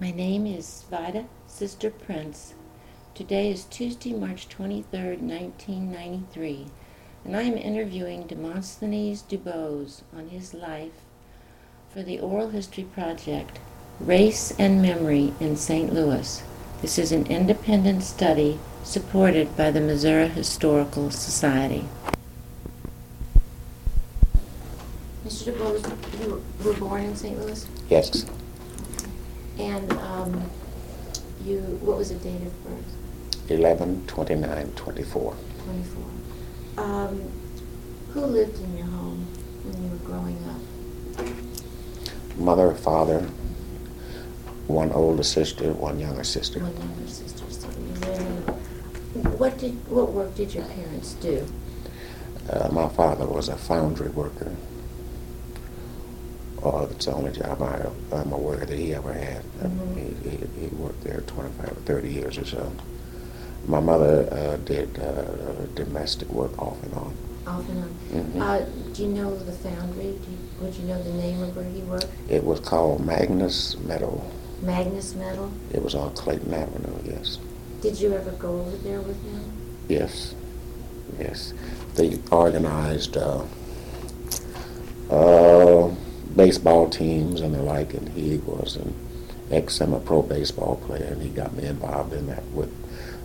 My name is Vida Sister Prince. Today is Tuesday, March 23rd, 1993, and I am interviewing Demosthenes DuBose on his life for the Oral History Project, Race and Memory in St. Louis. This is an independent study supported by the Missouri Historical Society. Mr. DuBose, you were born in St. Louis? Yes, And um, you, what was the date of birth? 11, 29, 24. 24. Um, who lived in your home when you were growing up? Mother, father, one older sister, one younger sister. One younger sister. So you what did what work did your parents do? Uh, my father was a foundry worker. Oh, that's the only job I, I'm aware that he ever had. Mhm. He, he, he worked there 25 or 30 years or so. My mother uh, did uh, domestic work off and on. Off and on. Mhm. Uh, do you know the foundry? Do you, would you know the name of where he worked? It was called Magnus Metal. Magnus Metal. It was on Clayton Avenue, yes. Did you ever go over there with him? Yes, yes. They organized uh, uh, baseball teams and the like, and he was an ex-semi-pro baseball player, and he got me involved in that with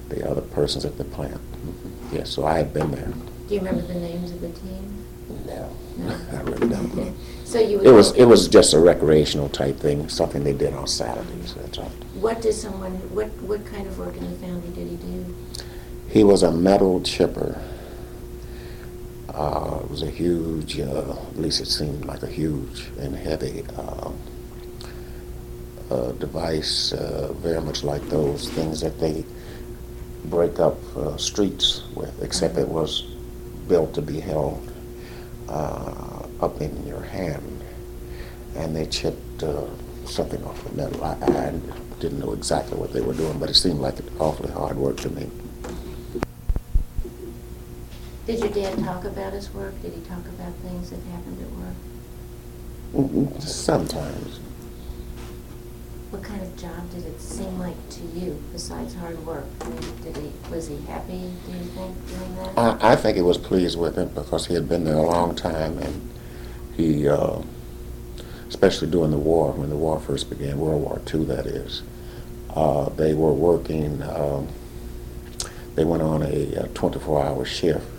the other persons at the plant. Mhm. Yes, so I had been there. Do you remember the names of the team? No, No. I really don't. So you It was it was just a recreational type thing, something they did on Saturdays. That's all. What did someone? What what kind of work in the foundry did he do? He was a metal chipper. Uh, it was a huge, uh, at least it seemed like a huge and heavy uh, uh, device, uh, very much like those things that they break up uh, streets with, except it was built to be held uh, up in your hand. And they chipped uh, something off the metal. I, I didn't know exactly what they were doing, but it seemed like awfully hard work to me. Did your dad talk about his work? Did he talk about things that happened at work? Sometimes. What kind of job did it seem like to you besides hard work? I mean, did he was he happy? Do you think doing that? I, I think he was pleased with it because he had been there a long time and he, uh, especially during the war, when the war first began, World War II that is, uh, they were working, um, they went on a 24 hour shift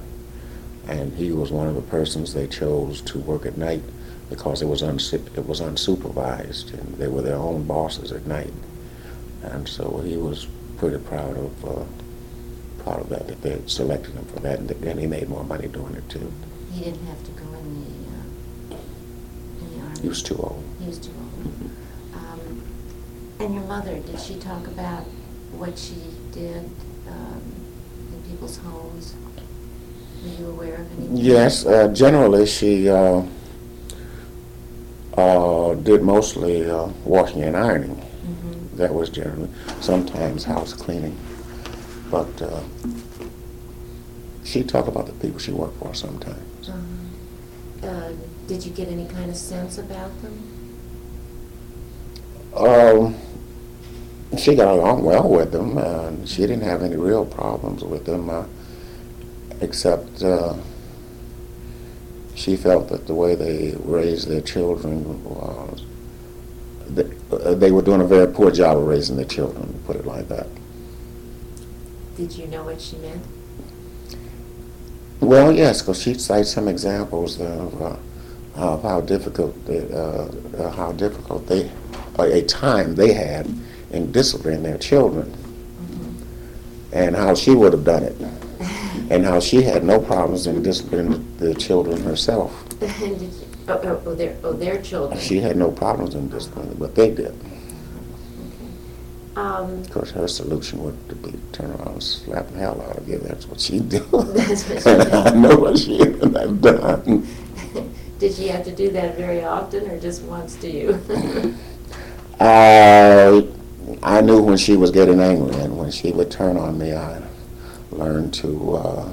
and he was one of the persons they chose to work at night because it was, it was unsupervised and they were their own bosses at night. And so he was pretty proud of uh, proud of that, that they had selected him for that, and, and he made more money doing it too. He didn't have to go in the uh, in the army. He was too old. He was too old. Um, and your mother, did she talk about what she did um, in people's homes? You aware of anything? Yes, uh, generally she uh, uh, did mostly uh, washing and ironing. Mhm. That was generally, sometimes house cleaning. But uh, she talked about the people she worked for sometimes. Um, uh, did you get any kind of sense about them? Um, she got along well with them, and she didn't have any real problems with them, uh, except uh, she felt that the way they raised their children was they, uh, they were doing a very poor job of raising their children, to put it like that. Did you know what she meant? Well, yes, because she cites some examples of, uh, of how difficult they, uh, uh, how difficult they a time they had in disciplining their children, and how she would have done it, and how she had no problems in disciplining the children herself. Oh, oh, oh, their, oh, their children. She had no problems in disciplining, but they did. Um, Of course, her solution would be turn around and slap the hell out of you. That's what she did. That's what she did. I know what she have done. did she have to do that very often, or just once to you? Uh, I knew when she was getting angry, and when she would turn on me, I learned to uh,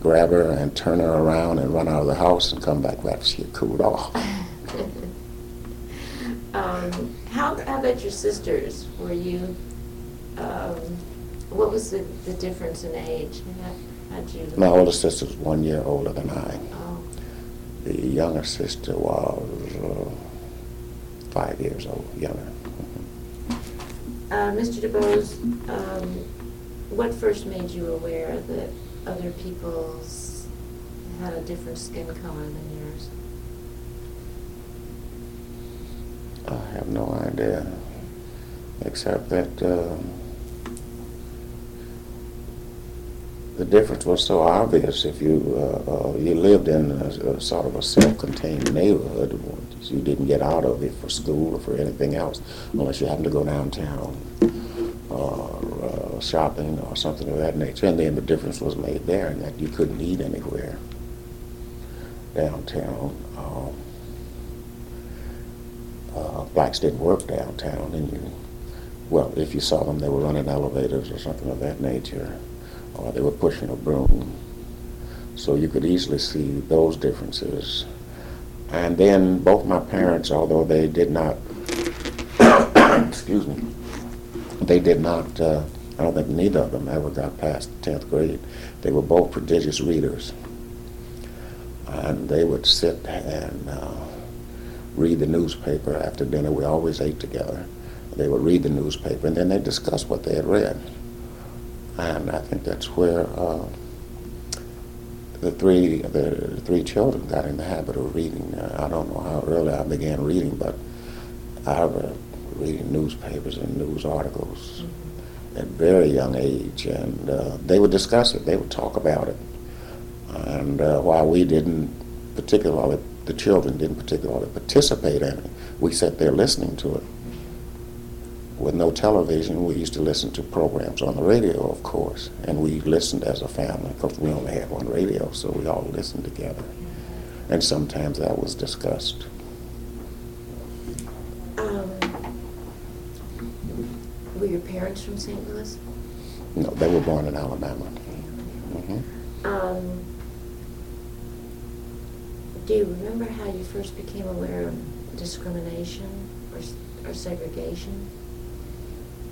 grab her and turn her around and run out of the house and come back after she cooled off. um, How, how about your sisters? Were you, um, what was the, the difference in age? How, you? My older sister was one year older than I. Oh, The younger sister was uh, five years old, younger. Uh, Mr. DuBose, um, what first made you aware that other people's had a different skin color than yours? I have no idea, except that um, the difference was so obvious. If you uh, uh, you lived in a, a sort of a self-contained neighborhood, you didn't get out of it for school or for anything else, unless you happened to go downtown or uh, shopping or something of that nature. And then the difference was made there, in that you couldn't eat anywhere downtown. Um, uh, blacks didn't work downtown, and you, well, if you saw them, they were running elevators or something of that nature, or they were pushing a broom. So you could easily see those differences. And then both my parents, although they did not, excuse me, they did not, uh, I don't think neither of them ever got past the 10th grade. They were both prodigious readers. And they would sit and uh, read the newspaper after dinner. We always ate together. They would read the newspaper and then they'd discuss what they had read. And I think that's where uh, the three the three children got in the habit of reading. I don't know how early I began reading, but I reading newspapers and news articles at very young age, and uh, they would discuss it. They would talk about it. And uh, while we didn't particularly, the children didn't particularly participate in it, we sat there listening to it. With no television, we used to listen to programs on the radio, of course, and we listened as a family because we only had one radio, so we all listened together. And sometimes that was discussed. Um, were your parents from St. Louis? No, they were born in Alabama. hmm Um, do you remember how you first became aware of discrimination or, or segregation?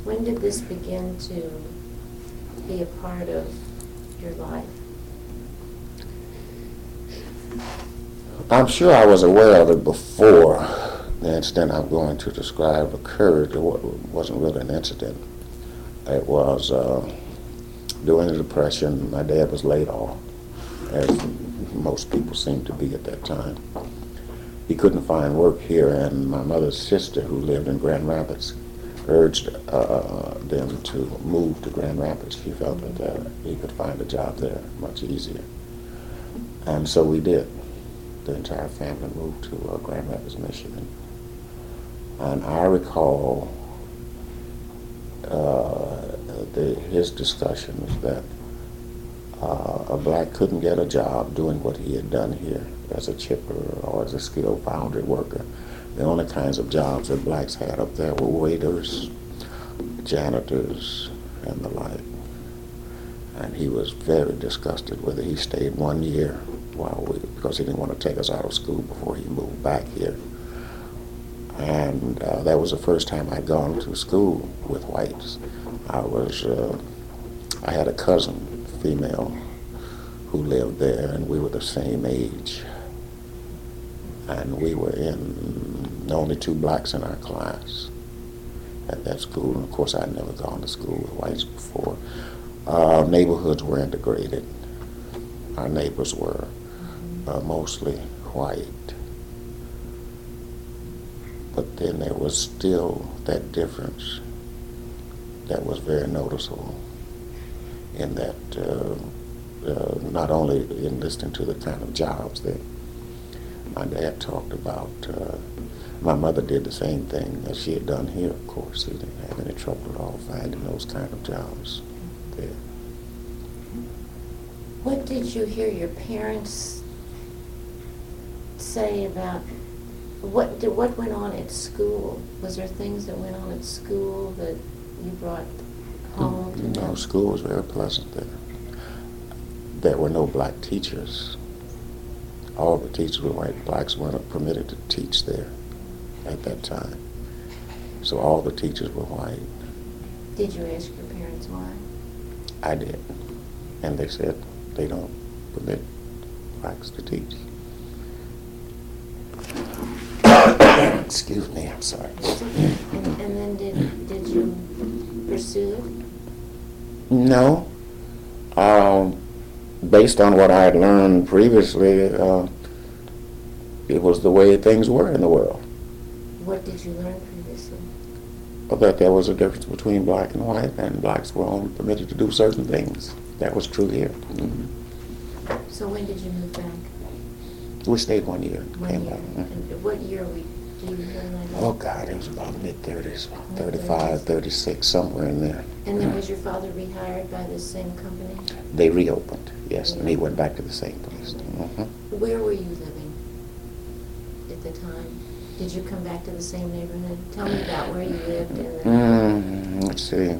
When did this begin to be a part of your life? I'm sure I was aware of it before the incident I'm going to describe occurred. It wasn't really an incident. It was uh, during the Depression. My dad was laid off, as most people seemed to be at that time. He couldn't find work here, and my mother's sister, who lived in Grand Rapids, urged uh, them to move to Grand Rapids. He felt that uh, he could find a job there much easier. And so we did the entire family moved to uh, Grand Rapids, Michigan. And I recall uh, the, his discussions that uh, a black couldn't get a job doing what he had done here as a chipper or as a skilled foundry worker. The only kinds of jobs that blacks had up there were waiters, janitors, and the like. And he was very disgusted it. He stayed one year while we, because he didn't want to take us out of school before he moved back here. And uh, that was the first time I'd gone to school with whites. I was, uh, I had a cousin, female, who lived there, and we were the same age. And we were in the only two blacks in our class at that school. And of course, I'd never gone to school with whites before. Our neighborhoods were integrated. Our neighbors were uh, mostly white. But then there was still that difference that was very noticeable in that uh, uh, not only in listening to the kind of jobs that my dad talked about, uh, my mother did the same thing that she had done here, of course. She didn't have any trouble at all finding those kind of jobs there. What did you hear your parents say about what did, what went on at school? Was there things that went on at school that you brought home to No, them? school was very pleasant there. There were no black teachers. All the teachers were white. Blacks weren't permitted to teach there at that time. So all the teachers were white. Did you ask your parents why? I did. And they said they don't permit blacks to teach. Excuse me, I'm sorry. And, and then did, did you pursue it? No. Um, based on what I had learned previously, uh, it was the way things were in the world. What did you learn previously? That there was a difference between black and white, and blacks were only permitted to do certain things. That was true here. Mhm. So when did you move back? We stayed one year. One came year. back. Mhm. What year we, you remember? Oh, God, it was about mid-thirties, 35, 36, somewhere in there. And then was your father rehired by the same company? They reopened, yes, and he went back to the same place. Mhm. Where were you living at the time? Did you come back to the same neighborhood? Tell me about where you lived and Mm, let's see.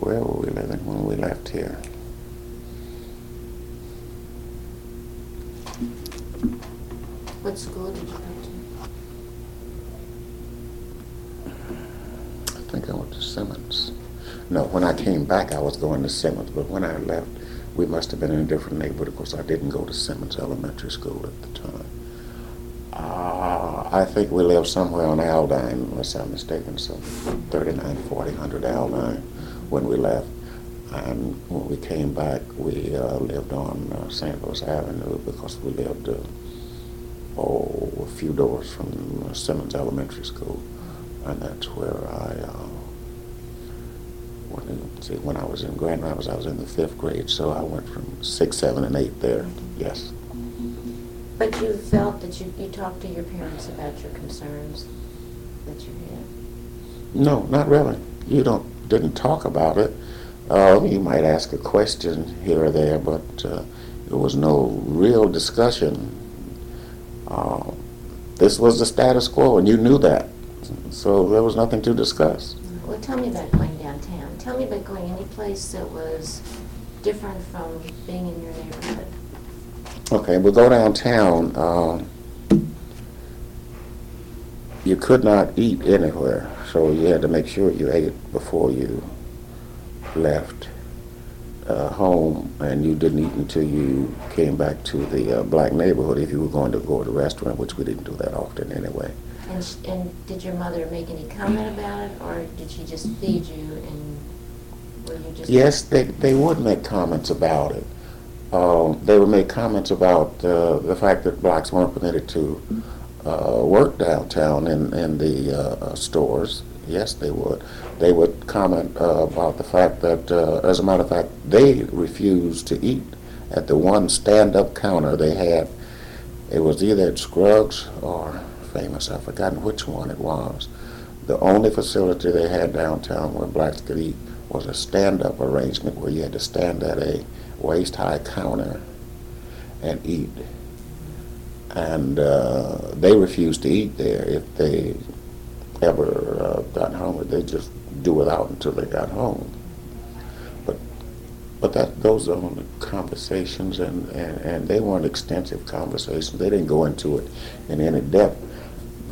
Where were we living when we left here? what school did you go to? I think I went to Simmons. No, when I came back, I was going to Simmons, but when I left, we must have been in a different neighborhood because I didn't go to Simmons Elementary School at the time. Uh, I think we lived somewhere on Aldine, unless I'm mistaken, so 39, 40, 100 Aldine when we left. And when we came back, we uh, lived on uh, St. Louis Avenue because we lived, uh, oh, a few doors from uh, Simmons Elementary School. And that's where I, uh, when, see, when I was in Grand Rapids, I was in the fifth grade, so I went from six, seven, and eight there. Yes. But you felt that you, you talked to your parents about your concerns that you had? No, not really. You don't didn't talk about it. Uh, you might ask a question here or there, but uh, there was no real discussion. Uh, this was the status quo, and you knew that, so there was nothing to discuss. Well, tell me about going downtown. Tell me about going any place that was different from being in your neighborhood. Okay, we go downtown. Um, you could not eat anywhere, so you had to make sure you ate before you left uh, home, and you didn't eat until you came back to the uh, black neighborhood if you were going to go to a restaurant, which we didn't do that often anyway. And, and did your mother make any comment about it, or did she just feed you and were you just? Yes, they, they would make comments about it. Uh, they would make comments about uh, the fact that blacks weren't permitted to uh, work downtown in, in the uh, stores. Yes, they would. They would comment uh, about the fact that, uh, as a matter of fact, they refused to eat at the one stand-up counter they had. It was either at Scruggs or Famous. I've forgotten which one it was. The only facility they had downtown where blacks could eat was a stand-up arrangement where you had to stand at a waist-high counter and eat. And uh, they refused to eat there if they ever uh, got hungry. They just do without until they got home. But but that those are only conversations, and, and, and they weren't extensive conversations. They didn't go into it in any depth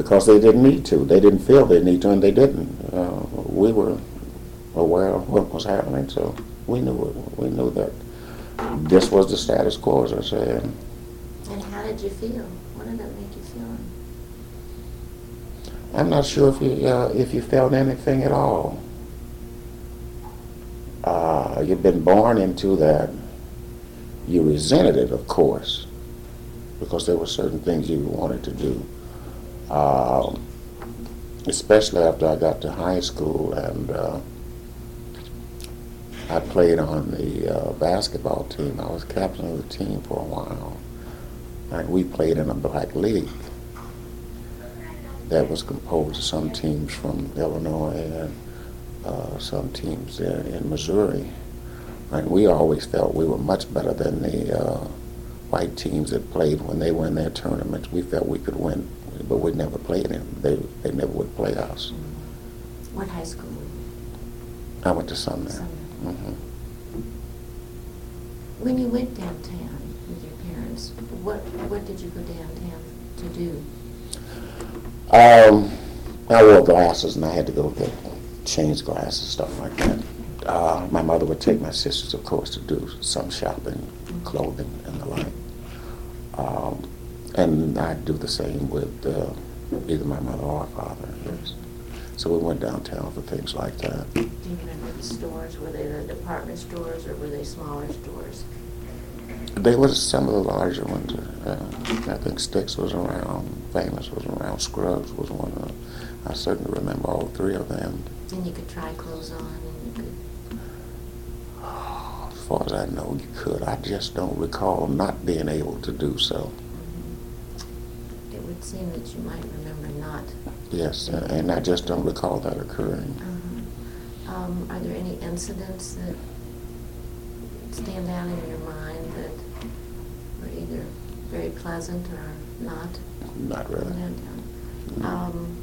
because they didn't need to. They didn't feel they need to, and they didn't. Uh, we were aware of what was happening, so we knew it. We knew that this was the status quo, as I said. And how did you feel? What did that make you feel? I'm not sure if you uh, if you felt anything at all. Uh, you've been born into that. You resented it, of course, because there were certain things you wanted to do. Um, especially after I got to high school and uh, I played on the uh, basketball team. I was captain of the team for a while, and we played in a black league that was composed of some teams from Illinois and uh, some teams in, in Missouri. And we always felt we were much better than the uh, white teams that played when they were in their tournaments. We felt we could win, but we never played them. They, they never would play us. What high school were you? I went to Sumner. Sumner. hmm When you went downtown with your parents, what what did you go downtown to do? Um, I wore glasses and I had to go get change glasses, stuff like that. Uh, my mother would take my sisters, of course, to do some shopping, clothing, and the like. Um, and I'd do the same with uh, either my mother or father. Yes. So we went downtown for things like that. Do you remember the stores? Were they the department stores or were they smaller stores? They were some of the larger ones. Uh, I think Stix was around, Famous was around, Scruggs was one of them. I certainly remember all three of them. And you could try clothes on and you could. As far as I know, you could. I just don't recall not being able to do so. Mhm. It would seem that you might remember not. Yes, uh, and I just don't recall that occurring. Uh-huh. Um, are there any incidents that stand out in your mind that were either very pleasant or not? Not really. Downtown? Um,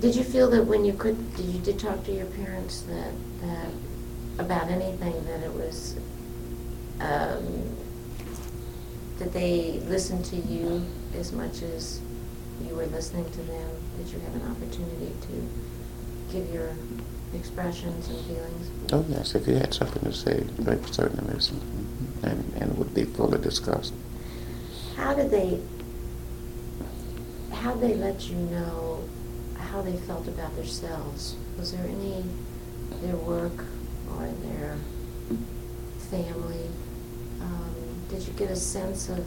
Did you feel that when you could, did you did talk to your parents that, that, about anything, that it was, um, that they listened to you as much as you were listening to them? Did you have an opportunity to give your expressions and feelings? Oh, yes, if you had something to say, they would certainly listen, and, and would be fully discussed. How did they, how did they let you know how they felt about themselves? Was there any, their work or their family? Um, did you get a sense of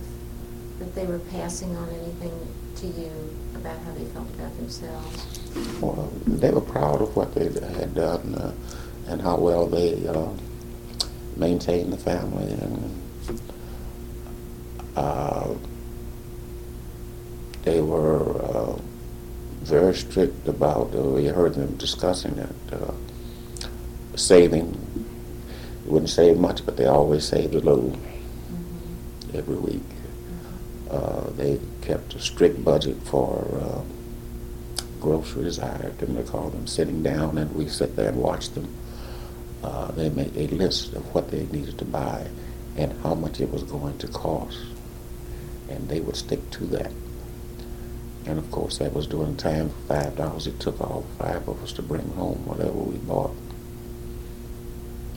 that they were passing on anything to you about how they felt about themselves? Well, they were proud of what they had done uh, and how well they uh, maintained the family. And uh, they were uh, very strict about, uh, we heard them discussing it, uh, saving. They wouldn't save much, but they always saved a little every week. Uh, they kept a strict budget for uh, groceries. I can recall them sitting down and we sit there and watch them. Uh, they made a list of what they needed to buy and how much it was going to cost. And they would stick to that. And of course, that was during time five dollars. It took all five of us to bring home whatever we bought.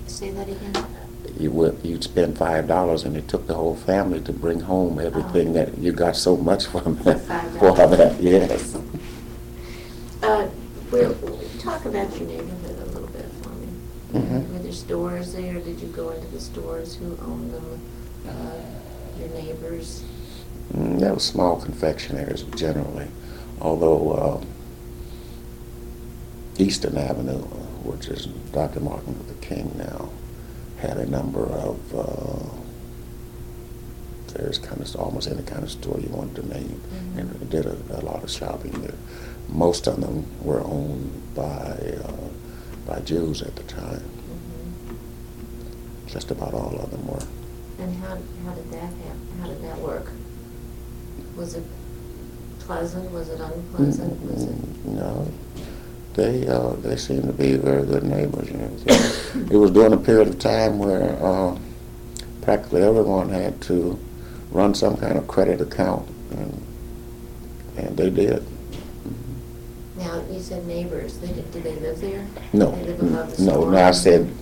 Say that again? You would you'd spend five dollars, and it took the whole family to bring home everything that you got so much from For that. five For dollars. that, yes. Uh, we're, talk about your neighborhood a little bit for me. Mhm. Were there stores there? Did you go into the stores? Who owned them? Uh, your neighbors? Mm, There were small confectionaries generally, although uh, Easton Avenue, which is Dr. Martin Luther King now, had a number of uh, there's kind of almost any kind of store you wanted to name, Mhm. and did a, a lot of shopping there. Most of them were owned by uh, by Jews at the time. Mhm. Just about all of them were. And how, how did that happen? How did that work? Was it pleasant? Was it unpleasant? Was it? Mm, No, they uh, they seem to be very good neighbors. You know. it was during a period of time where uh, practically everyone had to run some kind of credit account, and and they did. Now, you said neighbors. They did, did they live there? No, They live above the no. store? No, I said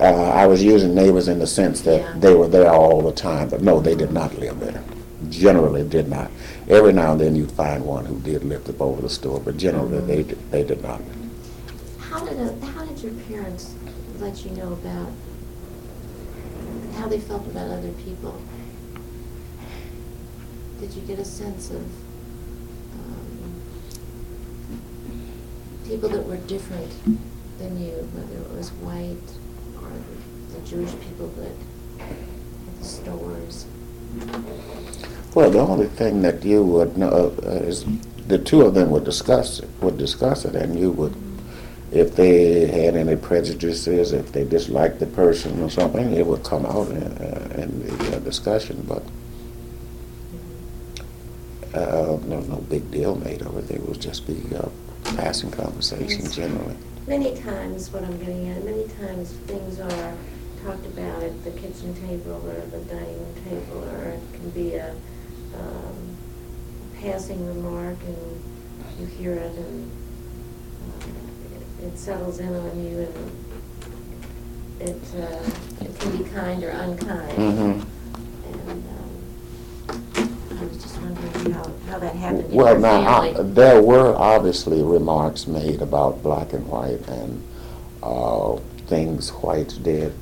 uh, I was using neighbors in the sense that Yeah. they were there all the time, but no, they did not live there. Generally, did not. Every now and then you'd find one who did lift up over the store, but generally they did- they did not. How did, uh, how did your parents let you know about how they felt about other people? Did you get a sense of um, people that were different than you, whether it was white or the Jewish people that at the stores? Well, the only thing that you would know is the two of them would discuss it, would discuss it, and you would, if they had any prejudices, if they disliked the person or something, it would come out in, uh, in the uh, discussion. But uh, there was no big deal made of it. It was just the uh, passing conversation Yes. generally. Many times, what I'm getting at, many times things are talked about at the kitchen table or the dining room table, or it can be a um, passing remark and you hear it and uh, it settles in on you and it, uh, it can be kind or unkind. Mhm. And um, I was just wondering how, how that happened in Well, your now, I- family. there were obviously remarks made about black and white and uh, things whites did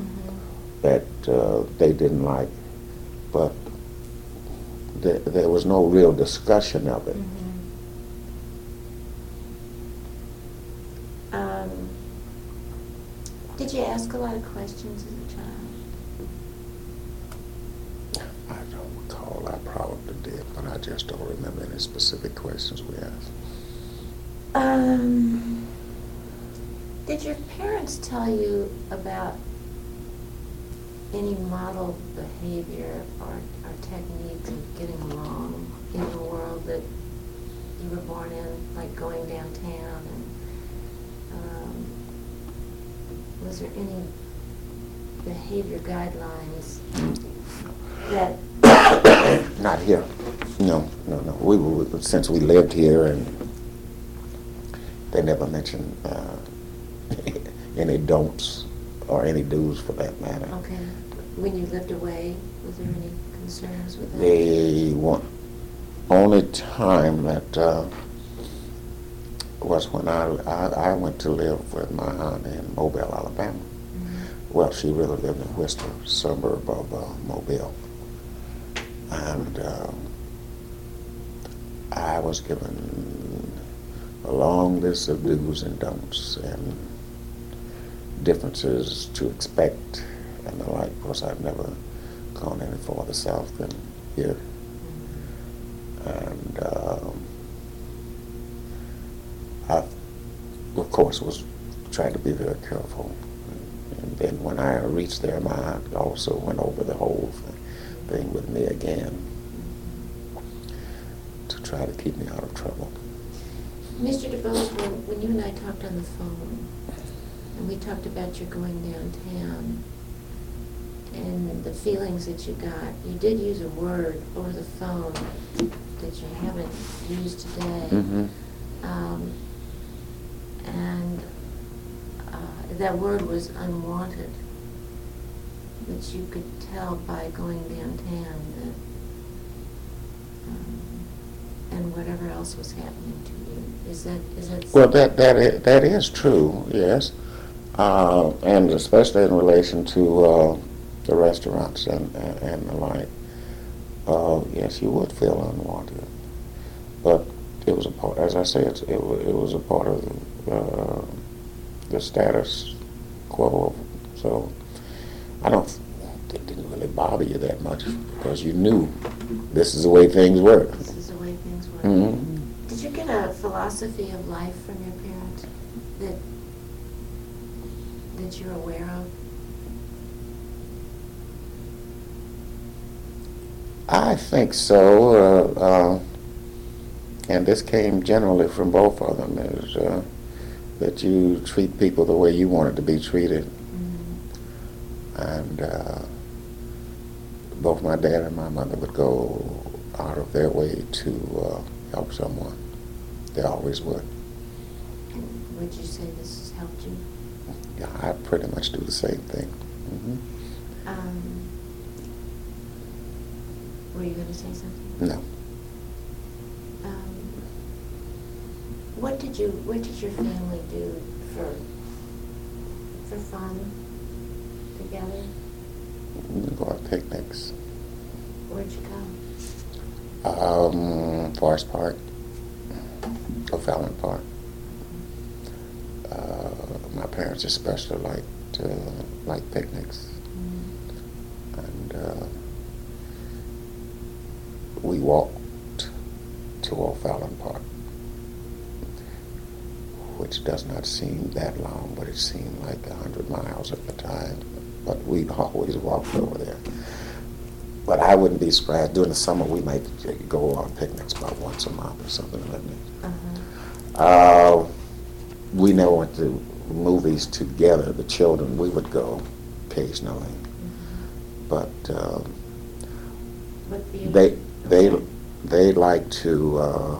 Mhm. that uh, they didn't like, but there, there was no real discussion of it. Mhm. Um, Did you ask a lot of questions as a child? I don't recall, I probably did, but I just don't remember any specific questions we asked. Um, did your parents tell you about any model behavior or, or techniques of getting along in the world that you were born in, like going downtown and, um, was there any behavior guidelines that, Not here. No, no, no. We were, since we lived here and they never mentioned uh, any don'ts or any dues for that matter. okay, when you lived away, was there any concerns with that? The one, only time that uh, was when I, I, I went to live with my aunt in Mobile, Alabama. Mhm. Well, she really lived in Worcester, suburb of uh, Mobile. And um, I was given a long list of do's and don'ts and differences to expect and the like. Of course, I've never gone any farther south than here. And um, I, of course, was trying to be very careful. And then when I reached there, my aunt also went over the whole thing with me again to try to keep me out of trouble. Mr. DuBose, when, when you and I talked on the phone, and we talked about your going downtown, and the feelings that you got, you did use a word over the phone that you haven't used today. Mm-hmm. Um, and uh, that word was unwanted, which you could tell by going downtown that, um, and whatever else was happening to you. Is that, is that? Well, that that is, that is true, yes, uh, and especially in relation to uh, the restaurants and and, and the like. Uh, yes, you would feel unwanted, but it was a part. As I say, it's, it wa- it was a part of uh, the status quo. So I don't. It didn't really bother you that much because you knew this is the way things work. This is the way things were. hmm Did you get a philosophy of life from your parents that, that you're aware of? I think so, uh, uh, and this came generally from both of them, is uh, that you treat people the way you wanted to be treated. Mm-hmm. And uh, both my dad and my mother would go out of their way to uh, help someone. They always would. And would you say this has helped you? Yeah, I pretty much do the same thing. hmm Um, were you going to say something? No. Um, what did you, what did your family do for, for fun together? We go on picnics. Where'd you go? Um, Forest Park, O'Fallon Park. My parents especially liked uh, liked picnics, Mm-hmm. and uh, we walked to O'Fallon Park, which does not seem that long, but it seemed like a hundred miles at the time. But we always walked over there. But I wouldn't be surprised. During the summer, we might go on picnics about once a month or something like that. Uh-huh. Uh, we never went to movies together. The children, we would go occasionally, Mhm. but um, What they they Okay. they like to uh,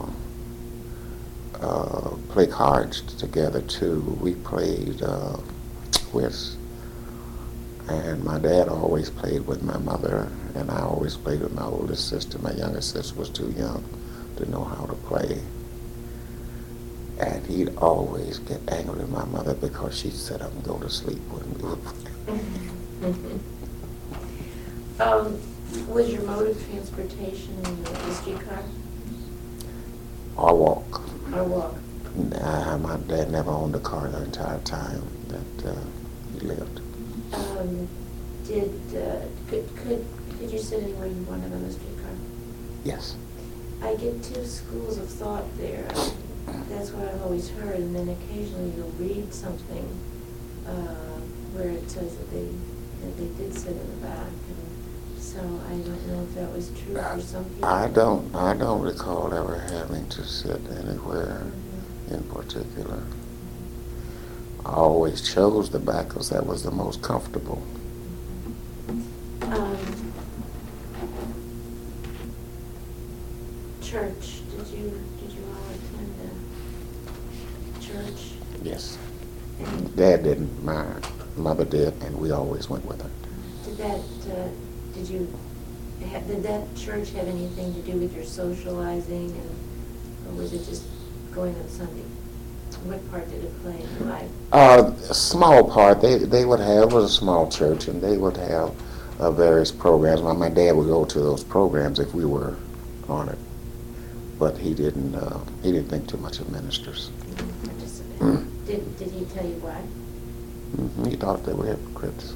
uh, play cards together too. We played uh, whist, and my dad always played with my mother, and I always played with my oldest sister. My youngest sister was too young to know how to play. And he'd always get angry with my mother because she'd sit up and go to sleep when we would play. Um, was your mode of transportation the streetcar Or walk. or walk? Nah, my dad never owned a car the entire time that uh, he lived. Um, did, uh, could, could, could you sit anywhere you wanted on the streetcar? Yes. I get two schools of thought there. That's what I've always heard, and then occasionally you'll read something uh, where it says that they, that they did sit in the back. And so I don't know if that was true for some people. I don't. I don't recall ever having to sit anywhere Mhm. in particular. I always chose the back because that was the most comfortable. Um, Church, did you, did you all attend the church? Yes. And My mother did, and we always went with her. Did that, uh, did you, ha- did that church have anything to do with your socializing and, or was it just going on Sunday? What part did it play in your life? Uh, a small part. They they would have it was a small church, and they would have uh, various programs. My, my dad would go to those programs if we were on it, but he didn't. Uh, he didn't think too much of ministers. Did you participate? Mm. Did, did he tell you why? Hmm He thought they were hypocrites.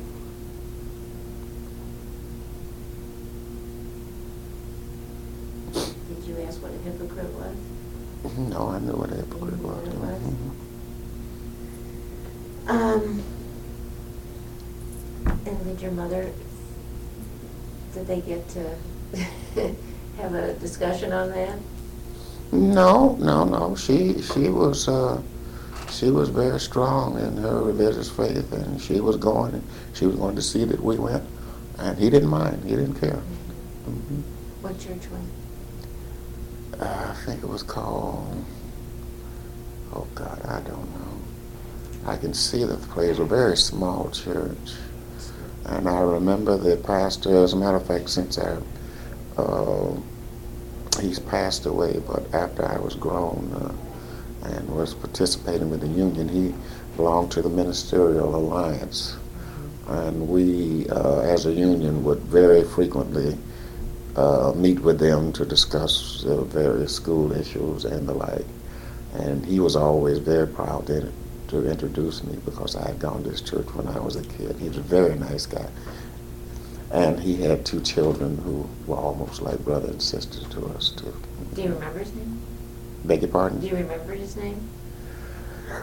Did you ask what a hypocrite was? No, I knew what a hypocrite You was. was? Mhm. Um, and did your mother, did they get to have a discussion on that? No, no, no. She she was uh, she was very strong in her religious faith, and she was going. She was going to see that we went, and he didn't mind. He didn't care. hmm What church was it? I think it was called. Oh God, I don't know. I can see that the place. was A very small church, and I remember the pastor. As a matter of fact, since I, uh, he's passed away, but after I was grown uh, and was participating with the union, he belonged to the Ministerial Alliance, and we, uh, as a union, would very frequently uh, meet with them to discuss uh, various school issues and the like. And he was always very proud to, to introduce me because I had gone to his church when I was a kid. He was a very nice guy. And he had two children who were almost like brother and sister to us, too. Do you remember his name? Beg your pardon? Do you remember his name?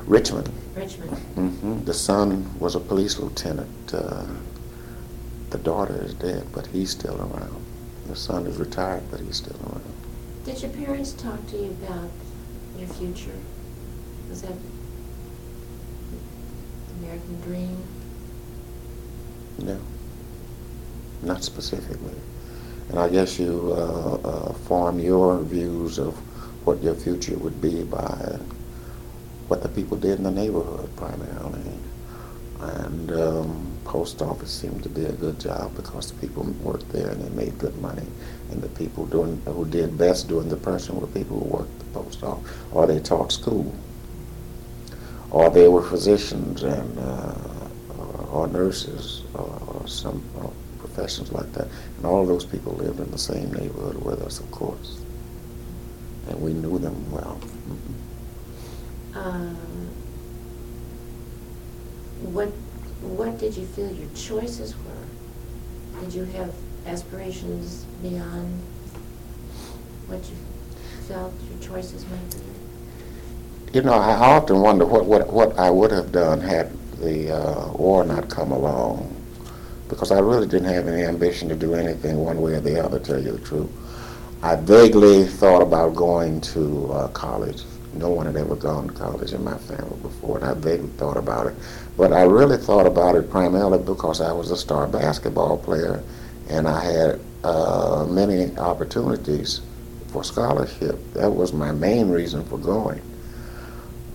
Richmond. Richmond. hmm The son was a police lieutenant. Uh, the daughter is dead, but he's still around. The son is retired, but he's still around. Did your parents talk to you about your future? Was that the American dream? No, not specifically. And I guess you uh, uh, form your views of what your future would be by what the people did in the neighborhood primarily. And um, post office seemed to be a good job because the people worked there and they made good money. And the people doing who did best during the depression were people who worked the post office, or they taught school, or they were physicians and uh, or nurses or some uh, professions like that. And all those people lived in the same neighborhood with us, of course. And we knew them well. Mhm. Um, what what did you feel your choices were? Did you have aspirations beyond what you felt your choices might be? You know, I often wonder what, what, what I would have done had the uh, war not come along, because I really didn't have any ambition to do anything one way or the other, to tell you the truth. I vaguely thought about going to uh, college. No one had ever gone to college in my family before, and I vaguely thought about it. But I really thought about it primarily because I was a star basketball player, and I had uh, many opportunities for scholarship. That was my main reason for going.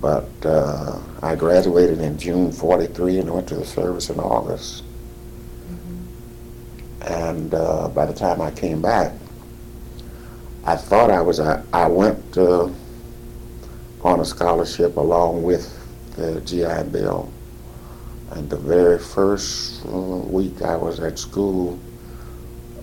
But uh, I graduated in June 43 and went to the service in August. And uh, by the time I came back, I thought I was, I, went on a scholarship along with the GI Bill. And the very first uh, week I was at school,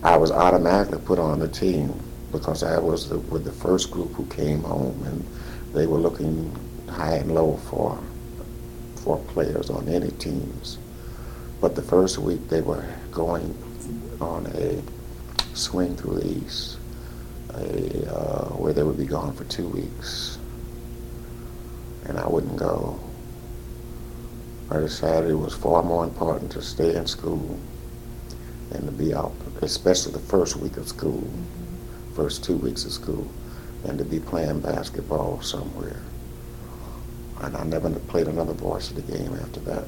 I was automatically put on the team because I was the, with the first group who came home and they were looking high and low for for players on any teams. But the first week they were going on a swing through the east, a, uh, where they would be gone for two weeks, and I wouldn't go. I decided it was far more important to stay in school than to be out, especially the first week of school, first two weeks of school, than to be playing basketball somewhere. And I never played another varsity game after that.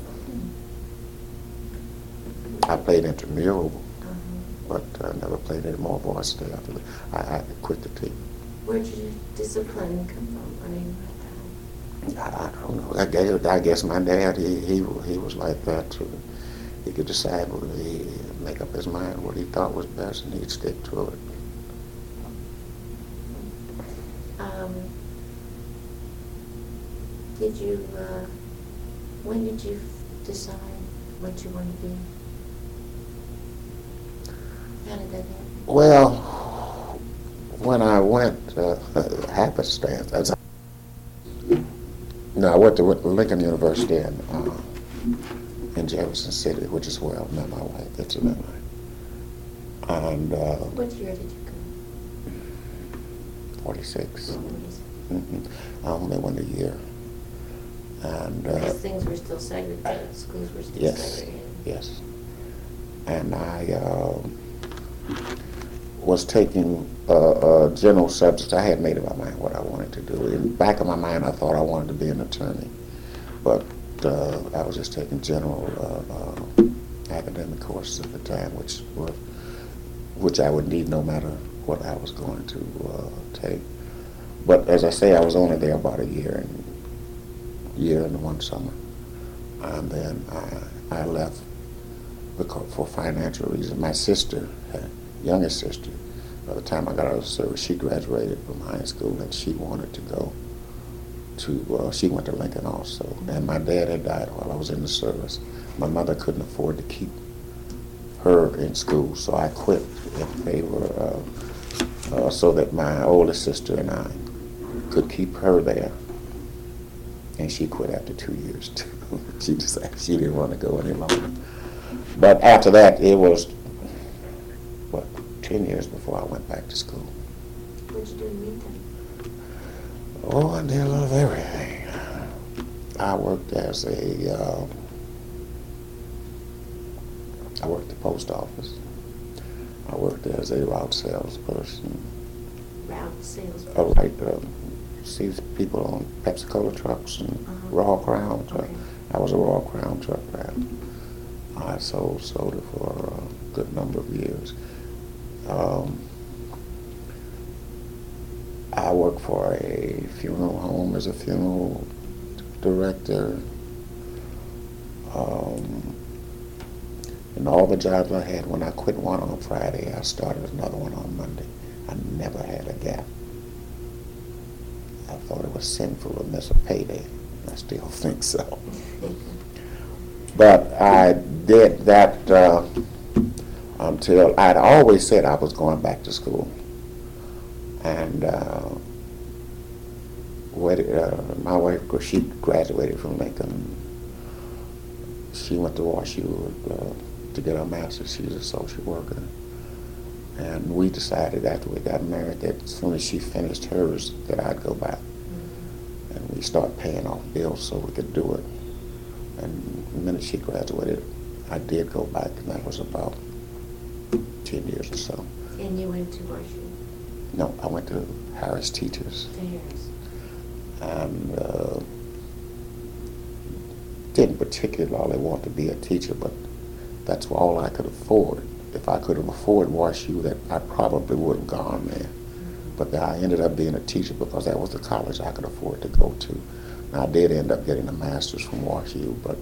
I played intramural, but I never played any more varsity after that. I, I quit the team. Where did your discipline come from? I mean, I, I don't know. I guess, I guess my dad, he, he he was like that too. He could decide what he make up his mind what he thought was best, and he'd stick to it. um, did you, uh, when did you decide what you want to be? How did that happen? Well, when I went, uh, happenstance. As I, no, I went to Lincoln University in, uh, in Jefferson City, which is where I met my wife, incidentally. And uh, What year did you go? 46. When Mm-mm. I only went a year. And uh, Because things were still segregated, schools were still yes, segregated. yes. And I um was taking general subjects. I had made up my mind what I wanted to do. In the back of my mind, I thought I wanted to be an attorney, but uh, I was just taking general uh, uh, academic courses at the time, which were which I would need no matter what I was going to uh, take. But as I say, I was only there about a year and year and one summer, and then I, I left because for financial reasons. My sister, her youngest sister, by the time I got out of service, she graduated from high school and she wanted to go to. Uh, she went to Lincoln also, and my dad had died while I was in the service. My mother couldn't afford to keep her in school, so I quit in favor of uh, so that my oldest sister and I could keep her there. And she quit after two years too. she decided she didn't want to go any longer. But after that, it was what ten years before I went back to school. What'd you do in the meantime? Oh, I did a lot of everything. I worked as a, uh, I worked at the post office. I worked as a route salesperson. Route sales. I like uh, see people on Pepsi Cola trucks and Uh-huh. Royal Crown truck. Okay. I was a Royal Crown truck driver. I sold soda for a good number of years. Um, I worked for a funeral home as a funeral director. Um, and all the jobs I had, when I quit one on Friday, I started another one on Monday. I never had a gap. I thought it was sinful to miss a payday. I still think so. But I did that uh, until I'd always said I was going back to school. And uh, wed- uh, my wife, she graduated from Lincoln. She went to WashU uh, to get her master's. She was a social worker. And we decided after we got married that as soon as she finished hers, that I'd go back. And we started paying off bills so we could do it. And the minute she graduated, I did go back, and that was about 10 years or so. And you went to Warshu, No, I went to Harris Teachers to Harris. and uh, didn't particularly want to be a teacher, but that's all I could afford. If I could have afforded WashU, that I probably would have gone there. But I ended up being a teacher because that was the college I could afford to go to. Now, I did end up getting a master's from WashU, but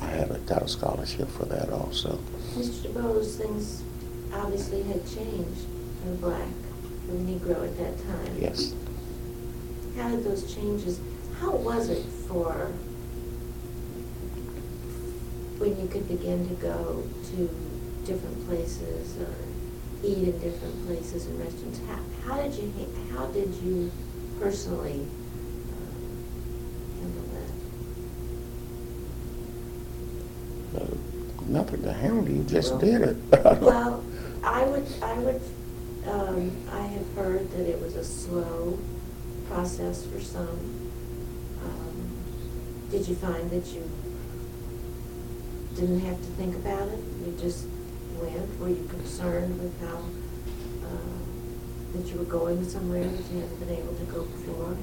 I had a, got a scholarship for that also. Mr. DuBose, things obviously had changed for the black, for the Negro at that time. Yes. How did those changes, how was it for, when you could begin to go to different places or eat in different places and restaurants? How, how did you, how did you personally uh, handle that? Uh, nothing to handle, you just did it. Well, I would, I would, um, I have heard that it was a slow process for some. Um, Did you find that you didn't have to think about it? You just went? Were you concerned with how, uh, that you were going somewhere that you hadn't been able to go before?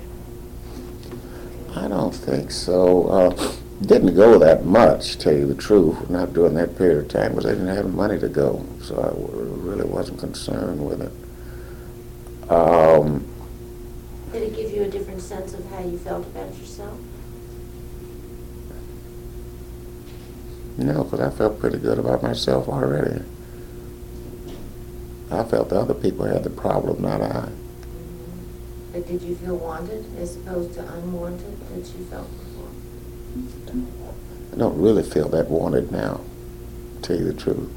I don't think so. Uh, didn't go that much, to tell you the truth, not during that period of time, because I didn't have the money to go, so I w- really wasn't concerned with it. Um, Did it give you a different sense of how you felt about yourself? no, because I felt pretty good about myself already. I felt the other people had the problem, not I. But did you feel wanted as opposed to unwanted that you felt? I don't really feel that wanted now, to tell you the truth.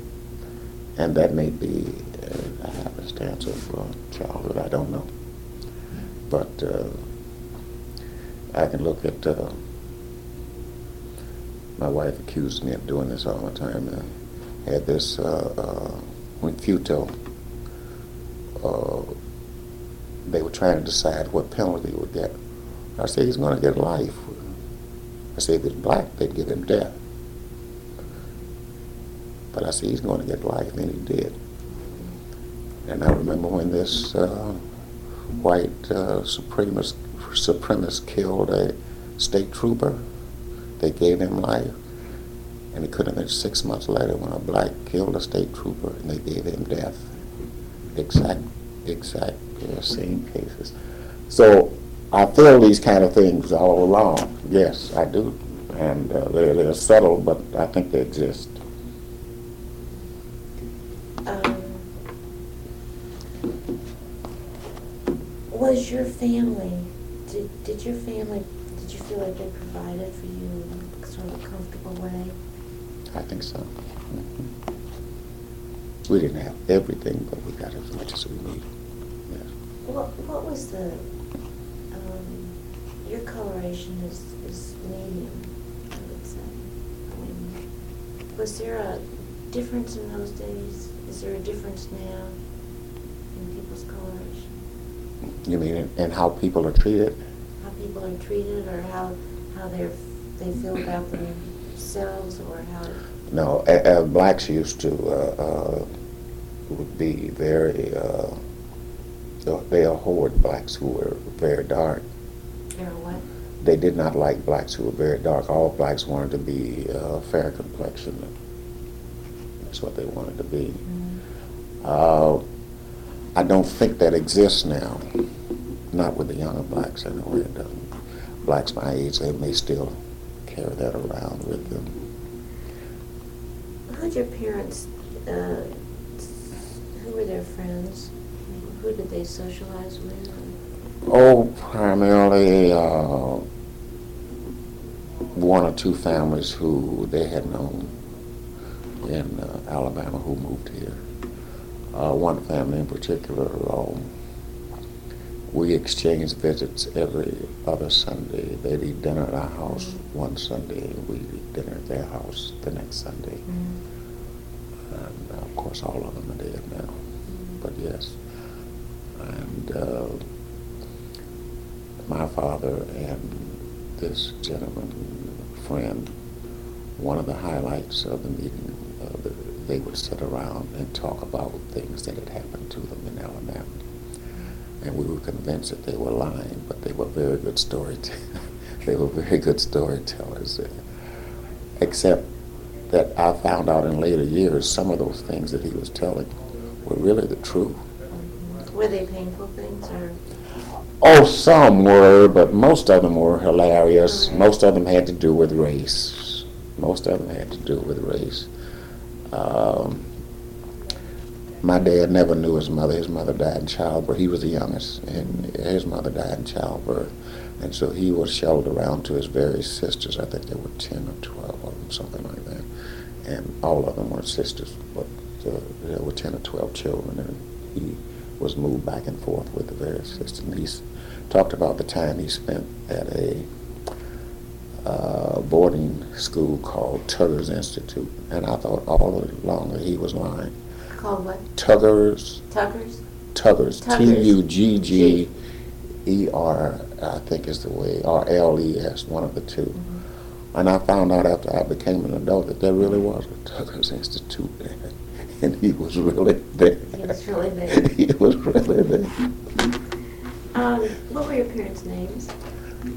And that may be uh, a happenstance of uh, childhood, I don't know. But uh, I can look at, uh, my wife accused me of doing this all the time. I had this, uh, uh, uh, they were trying to decide what penalty he would get. I said, he's going to get life. I said, if he's black, they'd give him death. But I said, he's going to get life, and he did. And I remember when this uh, white uh, supremacist, supremacist killed a state trooper, they gave him life. And it could have been six months later when a black killed a state trooper and they gave him death. Exact, exact same cases. So I feel these kind of things all along. Yes, I do. And uh, they're, they're subtle, but I think they exist. Um, Was your family, did, did your family, did you feel like they provided for you in sort of a comfortable way? I think so. Mhm. We didn't have everything, but we got as much as we needed. Yes. What, what was the, your coloration is, is medium, I would say. Um, Was there a difference in those days? Is there a difference now in people's coloration? You mean in, in how people are treated? How people are treated or how, how they're, they feel about themselves or how, No, uh, uh, blacks used to uh, uh, would be very. Uh, they abhorred blacks who were very dark. They're what? They did not like blacks who were very dark. All blacks wanted to be uh, fair complexion. That's what they wanted to be. Uh, I don't think that exists now. Not with the younger blacks, I anyway. It doesn't. Blacks my age, they may still carry that around with them. How'd your parents, uh, who were their friends? Who did they socialize with? Oh, primarily uh, one or two families who they had known in uh, Alabama who moved here. Uh, one family in particular, um, we exchanged visits every other Sunday. They'd eat dinner at our house one Sunday, and we'd eat dinner at their house the next Sunday. And uh, of course, all of them are dead now. But yes. And uh, my father and this gentleman, friend, one of the highlights of the meeting, uh, the, they would sit around and talk about things that had happened to them in Alabama. And we were convinced that they were lying, but they were very good storytellers. they were very good storytellers. Except that I found out in later years some of those things that he was telling were really the truth. Were they painful things or? Oh, some were, but most of them were hilarious. Most of them had to do with race. Most of them had to do with race. Um, my dad never knew his mother. His mother died in childbirth. He was the youngest, and his mother died in childbirth. And so he was shuttled around to his various sisters. I think there were 10 or 12 of them, something like that. And all of them were sisters, but uh, there were 10 or 12 children, and he was moved back and forth with the various systems. He's talked about the time he spent at a uh, boarding school called Tugger's Institute. And I thought all along that he was lying. Called what? Tugger's Tuggers? Tuggers, Tuggers. T-U-G-G-E-R, I think is the way, or L-E-S, one of the 2 Mm-hmm. And I found out after I became an adult that there really was a Tuggers Institute. And he was really there. He was really big. he was really there. Um, what were your parents' names?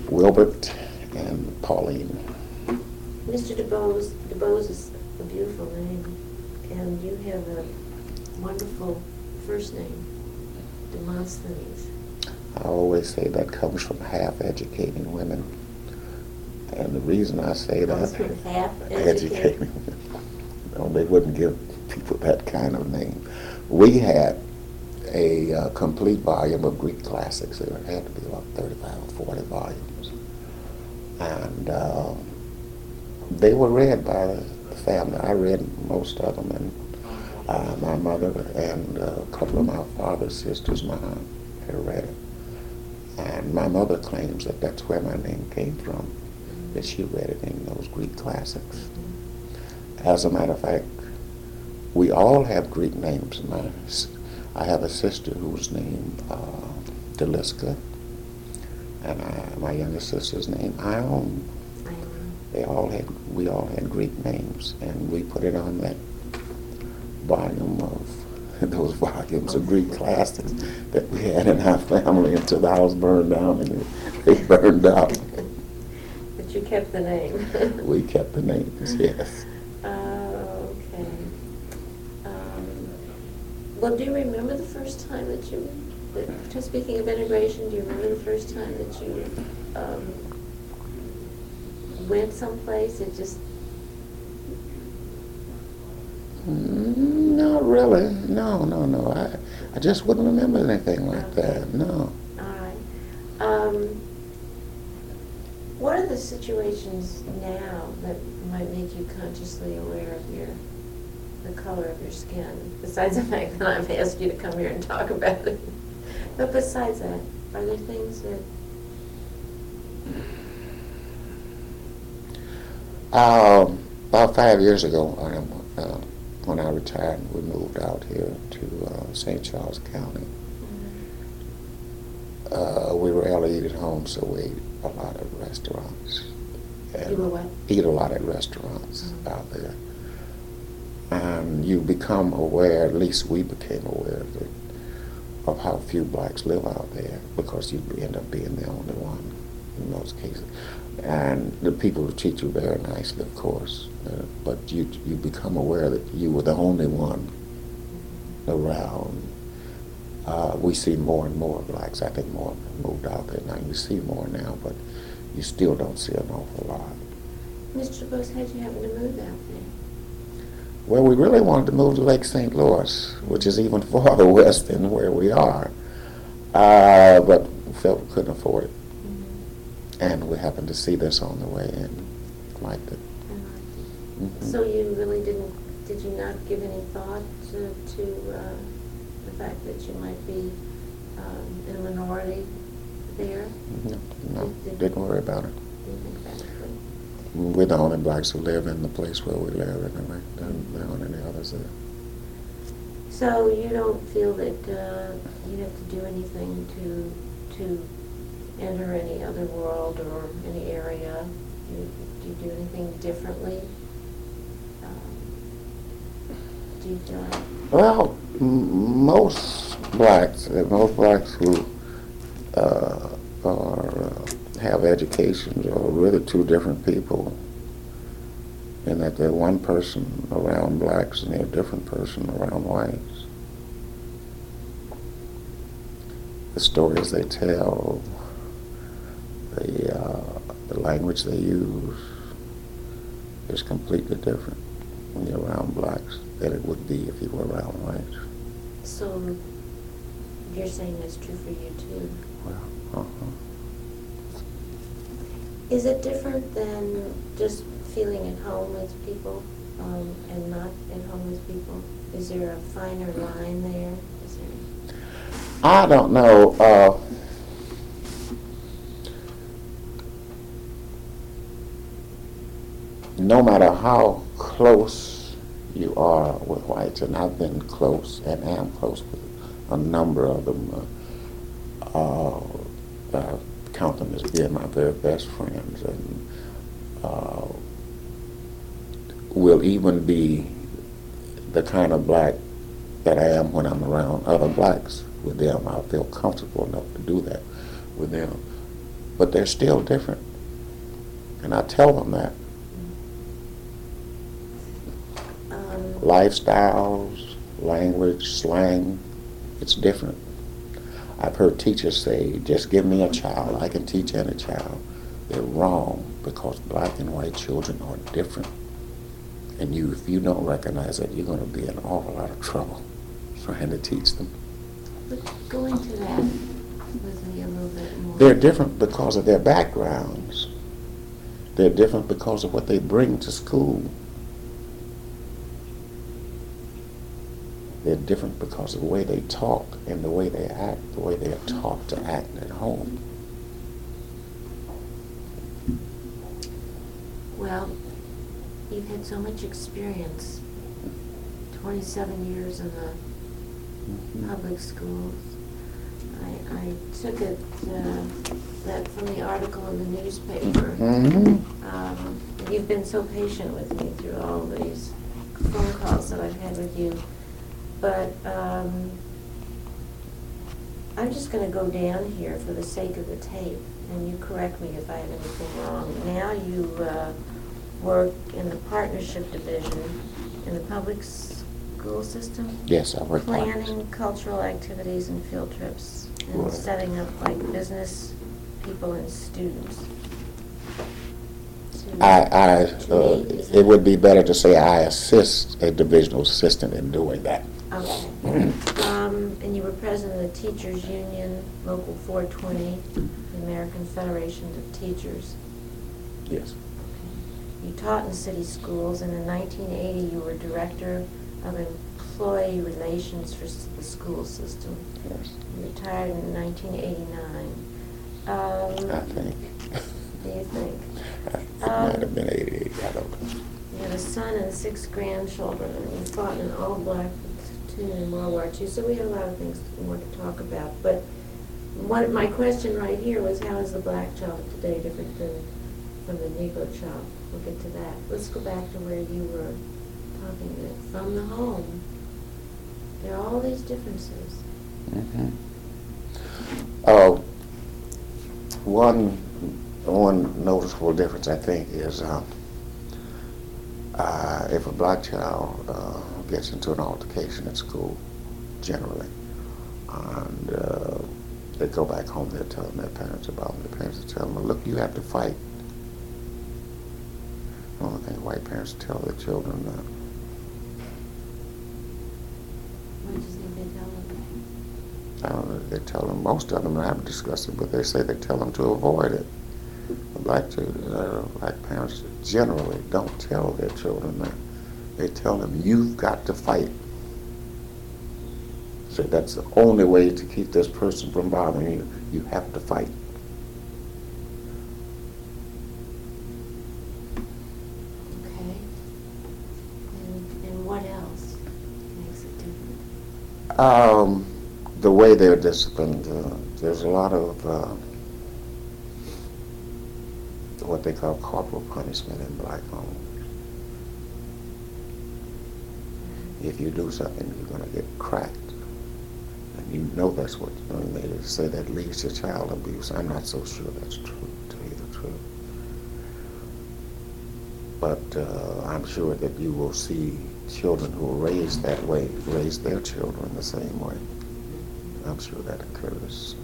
Wilbert and Pauline. Mr. DuBose, DuBose is a beautiful name, and you have a wonderful first name, Demosthenes. I always say that comes from half-educating women. And the reason I say that... Half-educated- educating. no, they wouldn't give people that kind of name. We had a uh, complete volume of Greek classics. There had to be about 35 or 40 volumes. And um, they were read by the family. I read most of them, and uh, my mother and uh, a couple of my father's sisters, my aunt, had read it. And my mother claims that that's where my name came from, that she read it in those Greek classics. As a matter of fact, we all have Greek names. S- I have a sister whose name uh, Deliska, and I, my younger sister's named Ione. They all had, we all had Greek names, and we put it on that volume of those volumes of Greek classics that we had in our family until the house burned down and they burned out. But you kept the name. We kept the names, yes. Well, do you remember the first time that you, that- just speaking of integration, do you remember the first time that you um, went someplace? and just, Mm, Not really. No, no, no. I, I just wouldn't remember anything like that. No. all right. Um, What are the situations now that might make you consciously aware of your, the color of your skin? Besides the fact that I've asked you to come here and talk about it. But besides that, are there things that, Um, about five years ago, I, uh, when I retired, we moved out here to uh, St. Charles County. Uh, we rarely eat at home, so we ate a lot at restaurants. And You were what? Eat a lot at restaurants Mhm. out there. And you become aware, at least we became aware of, it, of how few blacks live out there because you end up being the only one in most cases. And the people treat you very nicely, of course, uh, but you you become aware that you were the only one around. Uh, we see more and more blacks. I think more moved out there now. You see more now, but you still don't see an awful lot. Mr. Bose, how'd you happen to move out there? Well, we really wanted to move to Lake St. Louis, which is even farther west than where we are, uh, but we felt we couldn't afford it. And we happened to see this on the way and liked it. Mhm. So you really didn't, did you not give any thought to, to uh, the fact that you might be um, in a minority there? No, no, didn't worry about it. Do We're the only blacks who live in the place where we live, anyway. There there aren't any others there. So you don't feel that uh, you have to do anything to, to enter any other world or any area? You- Do you do anything differently? Um, Do you feel like? Well, m- most blacks, most blacks who uh, are uh, have educations are really two different people. In that they're one person around blacks and they're a different person around whites. the stories they tell, the, uh, the language they use is completely different when you're around blacks than it would be if you were around whites. So you're saying that's true for you too? Well, uh-huh. Is it different than just feeling at home with people um, and not at home with people? Is there a finer line there? Is there? I don't know. Uh, no matter how close you are with whites, and I've been close and am close with a number of them, uh, uh, count them as being my very best friends, and uh, will even be the kind of black that I am when I'm around other blacks with them. I feel comfortable enough to do that with them. But they're still different. And I tell them that. Um, Lifestyles, language, slang, it's different. I've heard teachers say, just give me a child, I can teach any child. They're wrong because black and white children are different. And you, if you don't recognize that, you're going to be in an awful lot of trouble trying to teach them. but go into that with me a little bit more. They're different because of their backgrounds. They're different because of what they bring to school. They're different because of the way they talk and the way they act, the way they are taught to act at home. Well, you've had so much experience, 27 years in the public schools. I, I took it uh, that from the article in the newspaper. Mm-hmm. Um, you've been so patient with me through all these phone calls that I've had with you. But um, I'm just going to go down here for the sake of the tape, and you correct me if I have anything wrong. Now you uh, work in the partnership division in the public school system? Yes, I work like Planning cultural activities and field trips, and Right. setting up like business people and students. To- I, I, to uh, is it would be better to say I assist a divisional assistant in doing that. Okay. Um, and you were president of the Teachers Union, Local 420, the American Federation of Teachers. Yes. You taught in city schools, and in 1980, you were director of employee relations for s- the school system. Yes. You retired in 1989. I Um, think. do you think? It might have been 88, I don't know. You had a son and six grandchildren, and you fought in an all-black platoon in World War II, so we had a lot of things more to talk about. But one, my question right here was, how is the black child today different than from the Negro child? We'll get to that. Let's go back to where you were talking about, from the home. There are all these differences. Mhm. Uh, one, one noticeable difference, I think, is uh, uh, if a black child uh, gets into an altercation at school, generally, and uh, they go back home, they're telling their parents about it. Their parents are telling them, look, you have to fight. The only thing white parents tell their children uh, What do you think they tell them? That? I don't know, they tell them, most of them, and I haven't discussed it, but they say they tell them to avoid it. Black children, uh, black parents generally don't tell their children that. They tell them, you've got to fight. So that's the only way to keep this person from bothering you. You have to fight. Okay. And, and what else makes it different? Um, the way they're disciplined, uh, there's a lot of uh, what they call corporal punishment in black homes. if you do something, you're going to get cracked. And you know that's what the young to say. that leads to child abuse. I'm not so sure that's true, to tell you the truth. But uh, I'm sure that you will see children who are raised that way raise their children the same way. I'm sure that occurs.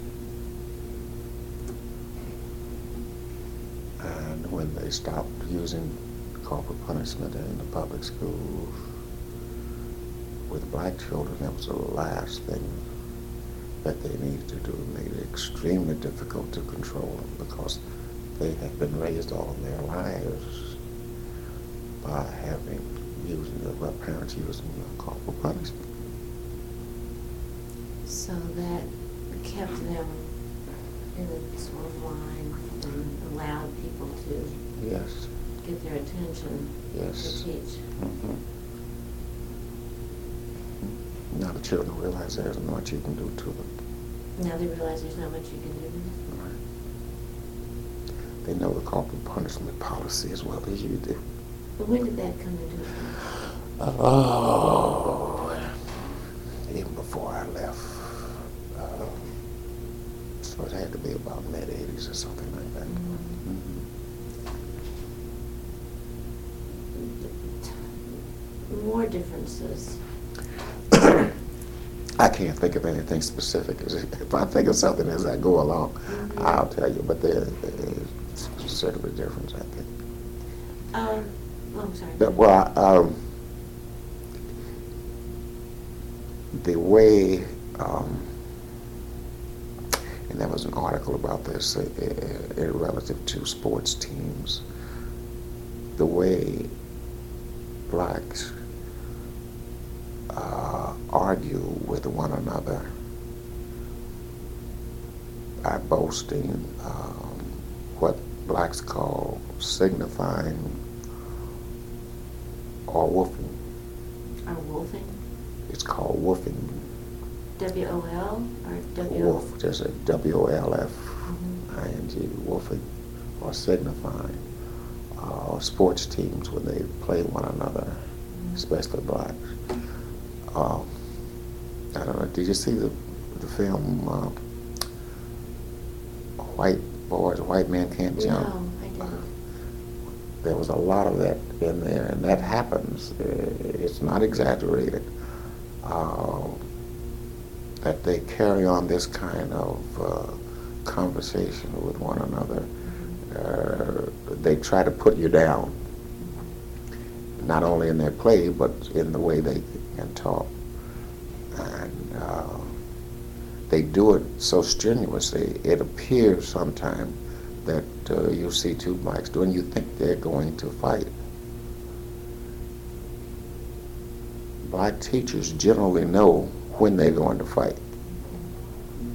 And when they stopped using corporal punishment in the public schools, with black children, that was the last thing that they needed to do. It made it extremely difficult to control them because they had been raised all their lives by having using their parents using corporal punishment. So that kept them in a sort of line and allowed people to Yes, get their attention yes. to teach. Mhm. Now the children realize there's not much you can do to them. Now they realize there's not much you can do. to Right. They know the corporal punishment policy as well as you do. But when did that come into effect? Oh, even before I left. Uh, so it had to be about mid 80s or something like that. Mhm. More differences. I can't think of anything specific. If I think of something as I go along, Mhm. I'll tell you. But there is a certain difference, I think. Um, oh, I'm sorry. But, well, um, the way, um, and there was an article about this uh, uh, relative to sports teams, the way blacks uh, argue with one another by boasting um, what blacks call signifying or woofing. Or wolfing? It's called woofing. W-O-L or W? Just a W-O-L-F, Mhm. Woofing, or signifying. Uh, sports teams when they play one another, Mhm. especially blacks. Um, I don't know. Did you see the the film uh, White Boys, White Men Can't Jump? No, I didn't. There was a lot of that in there, and that happens. Uh, It's not exaggerated. Uh, that they carry on this kind of uh, conversation with one another. Uh, they try to put you down, not only in their play, but in the way they can talk. And uh, they do it so strenuously, it appears sometimes that uh, you see two blacks doing, you think they're going to fight. Black teachers generally know when they're going to fight.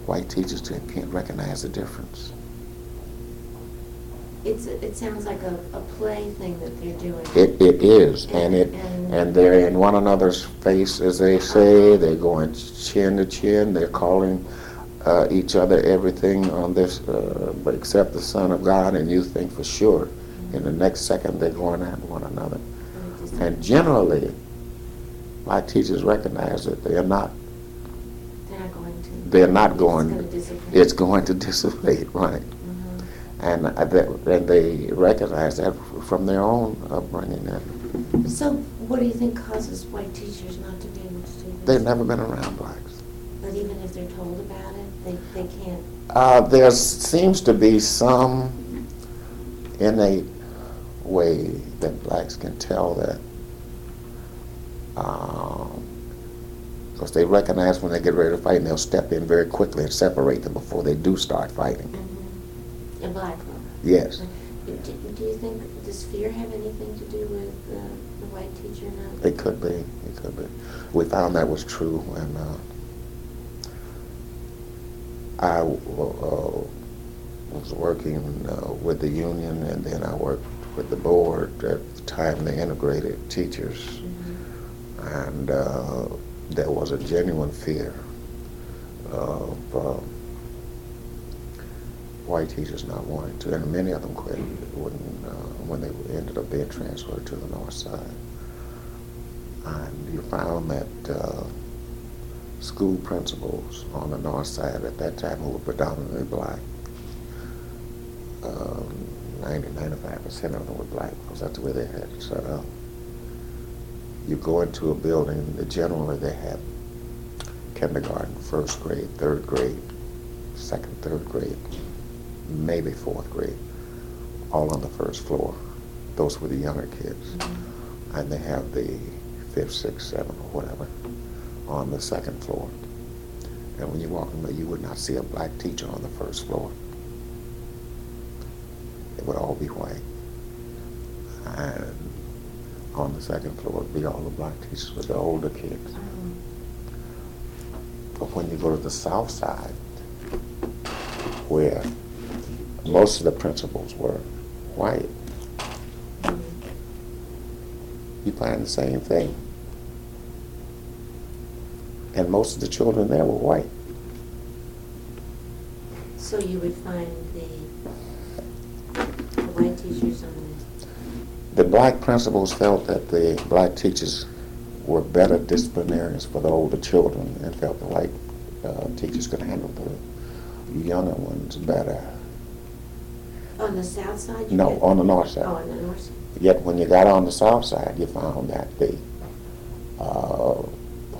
White teachers can't recognize the difference. It's, it sounds like a, a play thing that they're doing. It, it is, and it, And- they're in one another's face, as they say. They're going chin to chin. They're calling uh, each other everything on this, uh, but except the Son of God, and you think for sure, in the next second they're going at one another. And generally, my teachers recognize that they are not. They're not going to. They're not It's going. It's going to dissipate, right? And uh, that, and they recognize that from their own upbringing. And So what do you think causes white teachers not to be able to do this? they've never been around blacks. But even if they're told about it, they, they can't. Uh, there seems to be some innate way that blacks can tell that, because they recognize when they get ready to fight, and they'll step in very quickly and separate them before they do start fighting. A black woman. Yes, Do, do you think, does fear have anything to do with uh, the white teacher not? it could be. It could be. We found that was true, and uh, I uh, was working uh, with the union, and then I worked with the board at the time they integrated teachers. Mhm. and uh, there was a genuine fear of uh, white teachers not wanting to, and many of them quit when uh, when they ended up being transferred to the north side. And you found that uh, school principals on the north side at that time, who were predominantly black, um, 90, 95% of them were black, because that's the way they had it set up you go into a building, generally they have kindergarten, first grade, third grade, second, third grade, maybe fourth grade, all on the first floor. Those were the younger kids. Mm-hmm. And they have the fifth, sixth, seventh, or whatever on the second floor. And when you walk in there, you would not see a black teacher on the first floor. It would all be white. And on the second floor would be all the black teachers with the older kids. Um, But when you go to the south side, where most of the principals were white, you find the same thing. And most of the children there were white. So you would find the, the white teachers on The black principals felt that the black teachers were better disciplinarians for the older children and felt the white uh, teachers could handle the younger ones better. On the south side? you No, get- on the north side. Oh, on the north side. Yet when you got on the south side, you found that the uh,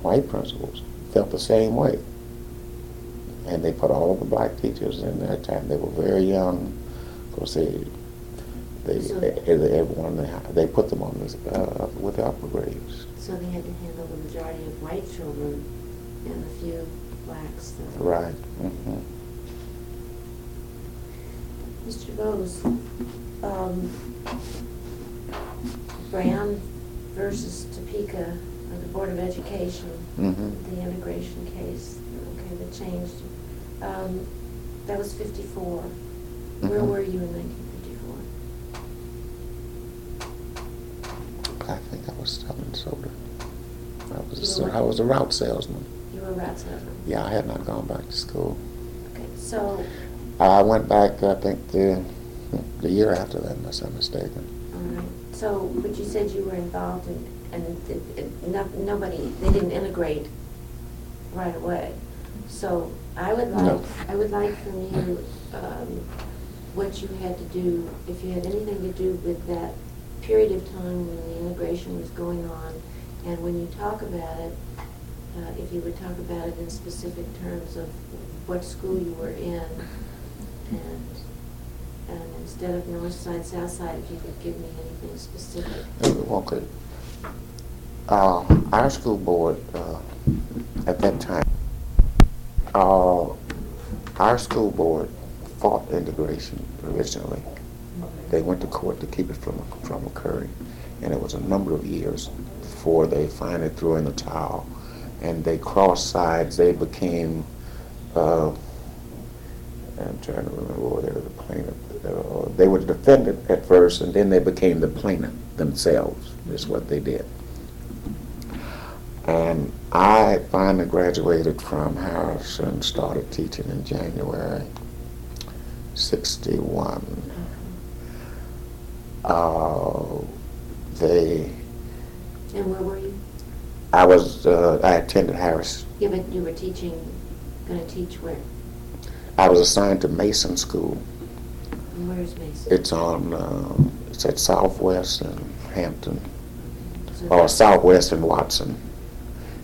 white principals felt the same way. And they put all of the black teachers in their time. They were very young. Of course, they, they, So- they, everyone, they, they put them on this, uh, with the upper grades. So they had to handle the majority of white children and a few blacks. that- Right. hmm Mr. Bose, um, Brown versus Topeka, uh, the Board of Education, hmm the immigration case, okay, that changed. Um, that was fifty-four. Where Mhm. were you in nineteen fifty-four? I think I was selling soda. I was, I was a route salesman. You were a route salesman. Yeah, I had not gone back to school. Okay, so, I went back, I think, the, the year after that, unless I'm mistaken. all right, so, but you said you were involved in, and it, it, no- nobody, they didn't integrate right away. So I would like, No. I would like from you, um, what you had to do, if you had anything to do with that period of time when the integration was going on, and when you talk about it, uh, if you would talk about it in specific terms of what school you were in, and, and instead of north side, south side, if you could give me anything specific. Okay. Uh, our school board, uh, at that time, uh, our school board fought integration originally. They went to court to keep it from, from occurring. And it was a number of years before they finally threw in the towel. And they crossed sides. They became, uh, I'm trying to remember what they were the plaintiff. Uh, they were the defendant at first, and then they became the plaintiff themselves, is what they did. And I finally graduated from Harris and started teaching in January 61. Uh, they, And where were you? I was, uh, I attended Harris. Yeah, but you were teaching, gonna teach where? I was assigned to Mason School. Where's Mason? It's on, um, it's at Southwest and Hampton, So or Southwest and Watson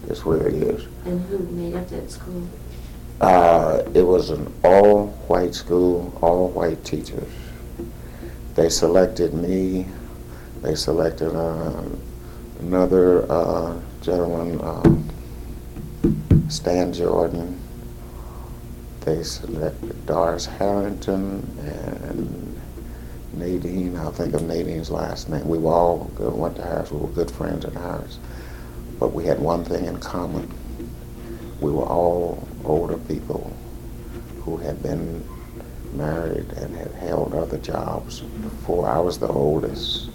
is where it is. And who made up that school? Uh, it was an all-white school, all-white teachers. They selected me. They selected uh, another uh, gentleman, um, Stan Jordan. They selected Doris Harrington and Nadine. I'll think of Nadine's last name. We were all good, went to Harris. We were good friends at Harris, but we had one thing in common we were all older people who had been married and had held other jobs before I was the oldest.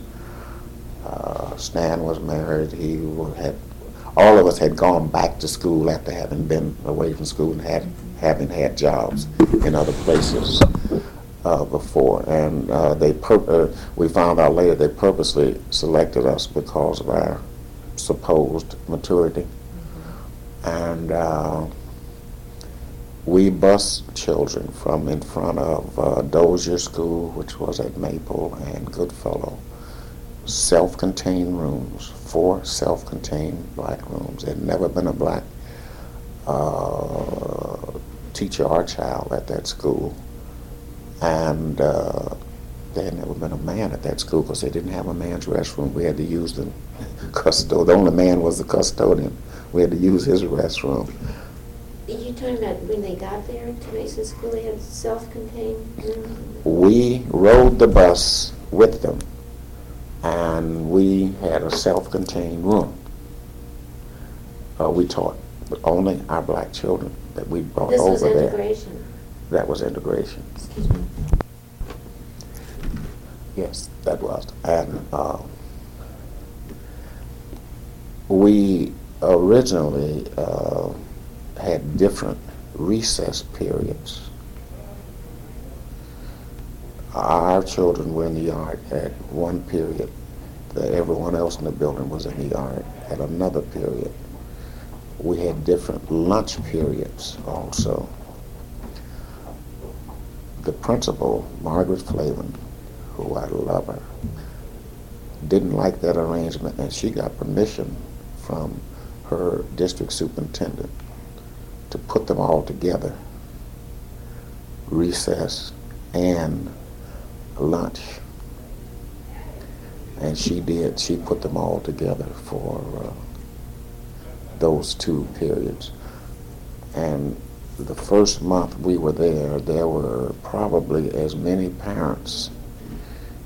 Uh, Stan was married. He had all of us had gone back to school after having been away from school and had having had jobs in other places uh, before. And uh, they pur- uh, we found out later they purposely selected us because of our supposed maturity and uh, we bus children from in front of uh, Dozier School, which was at Maple and Goodfellow. Self-contained rooms, four self-contained black rooms. There had never been a black uh, teacher or child at that school, and uh, there had never been a man at that school because they didn't have a man's restroom. We had to use the custodian. The only man was the custodian. We had to use his restroom. You talking about when they got there to Mason School, they had self-contained room? We rode the bus with them, and we had a self-contained room. Uh, we taught only our black children that we brought This was over there. integration. That was integration. Excuse me. Yes, that was. And uh, we originally uh, had different recess periods. Our children were in the yard at one period. The, everyone else in the building was in the yard at another period. We had different lunch periods also. The principal, Margaret Flavin, who I love her, didn't like that arrangement, and she got permission from her district superintendent to put them all together, recess and lunch. And she did, she put them all together for uh, those two periods. And the first month we were there, there were probably as many parents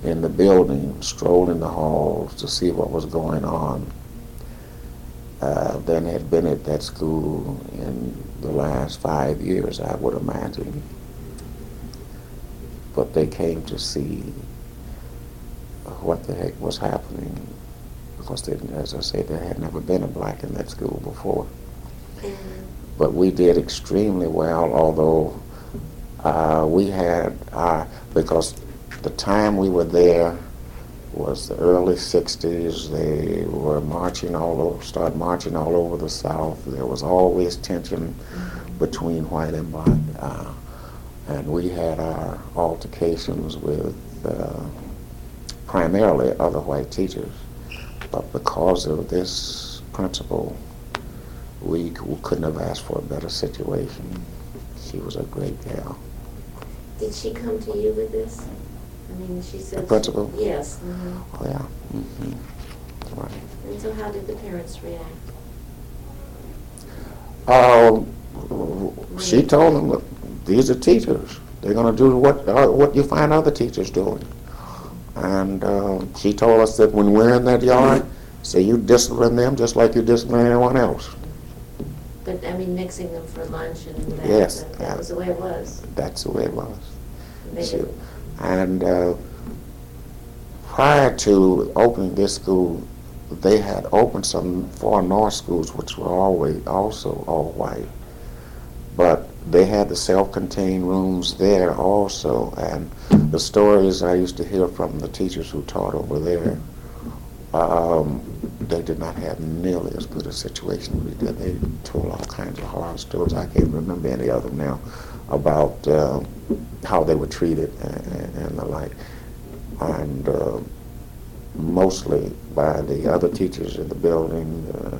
in the building strolling the halls to see what was going on uh, than had been at that school in the last five years, I would imagine. But they came to see what the heck was happening because, they, as I say, there had never been a black in that school before. And But we did extremely well, although uh, we had our, because the time we were there was the early 60s. They were marching all over, started marching all over the South. There was always tension between white and black. Uh, and we had our altercations with uh, primarily other white teachers. But because of this principal, we, couldn't have asked for a better situation. She was a great gal. did she come to you with this? I mean, she said. The principal? Yes. mhm. Oh, yeah. Mm-hmm. Right. And so how did the parents react? Um, she told them, look, these are teachers. They're going to do what uh, what you find other teachers doing. And uh, she told us that when we're in that yard, say you discipline them just like you discipline anyone else. But, I mean, mixing them for lunch and that. Yes, That that was the way it was. That's the way it was. They didn't- And uh, prior to opening this school, they had opened some foreign North schools, which were always also all white. But they had the self-contained rooms there also, and the stories I used to hear from the teachers who taught over there, um, they did not have nearly as good a situation we did. They told all kinds of horror stories. I can't remember any of them now about uh, how they were treated and, and the like, and uh, mostly by the other teachers in the building, uh,